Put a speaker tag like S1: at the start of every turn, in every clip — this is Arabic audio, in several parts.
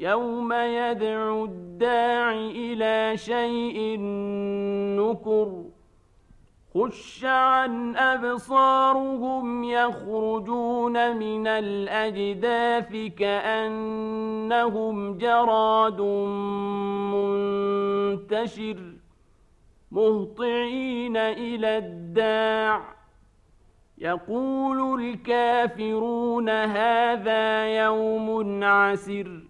S1: يوم يدعو الداع إلى شيء نكر خش عن أبصارهم يخرجون من الأجداث كأنهم جراد منتشر مهطعين إلى الداع يقول الكافرون هذا يوم عسر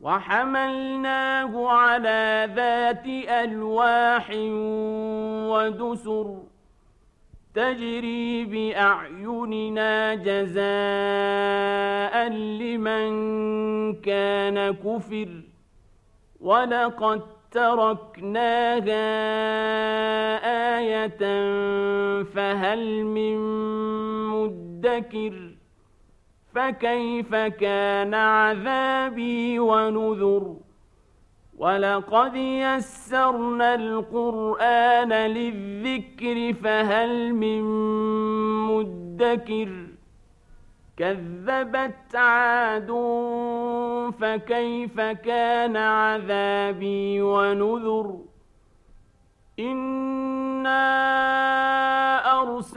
S1: وحملناه على ذات ألواح ودسر تجري بأعيننا جزاء لمن كان كفر ولقد تركناها آية فهل من مدكر فكيف كان عذابي ونذر؟ ولقد يسرنا القرآن للذكر فهل من مدكر؟ كذبت عاد فكيف كان عذابي ونذر؟ إنا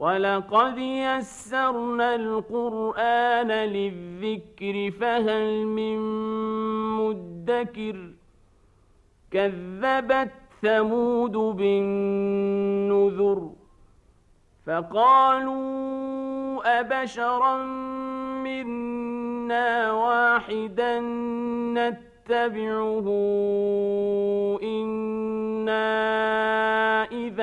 S1: ولقد يسرنا القرآن للذكر فهل من مدكر كذبت ثمود بالنذر فقالوا أبشرا منا واحدا نتبعه إنا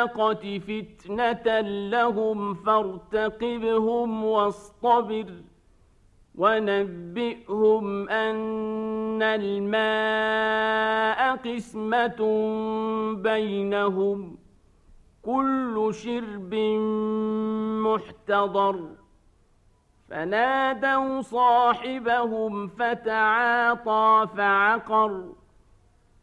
S1: الناقة فتنة لهم فارتقبهم واصطبر ونبئهم أن الماء قسمة بينهم كل شرب محتضر فنادوا صاحبهم فتعاطى فعقر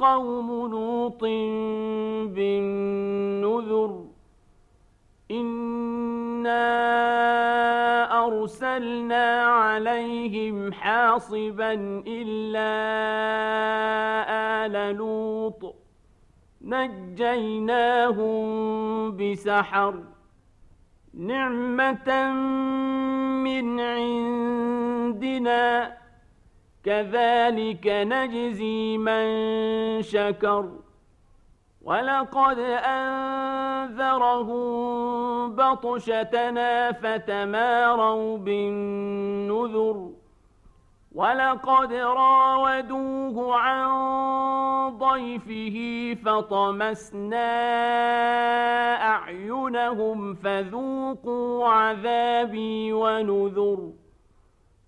S1: قوم لوط بالنذر إنا أرسلنا عليهم حاصبا إلا آل لوط نجيناهم بسحر نعمة من عندنا كذلك نجزي من شكر. ولقد أنذرهم بطشتنا فتماروا بالنذر. ولقد راودوه عن ضيفه فطمسنا أعينهم فذوقوا عذابي ونذر.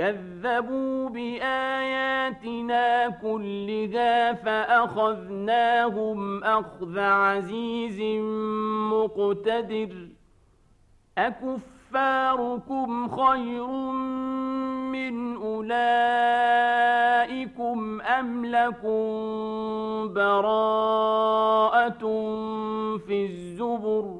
S1: كذبوا بآياتنا كلها فأخذناهم أخذ عزيز مقتدر. أكفاركم خير من أولئكم أم لكم براءة في الزبر؟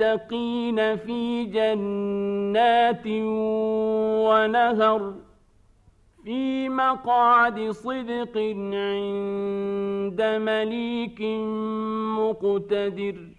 S1: المتقين في جنات ونهر في مقعد صدق عند مليك مقتدر.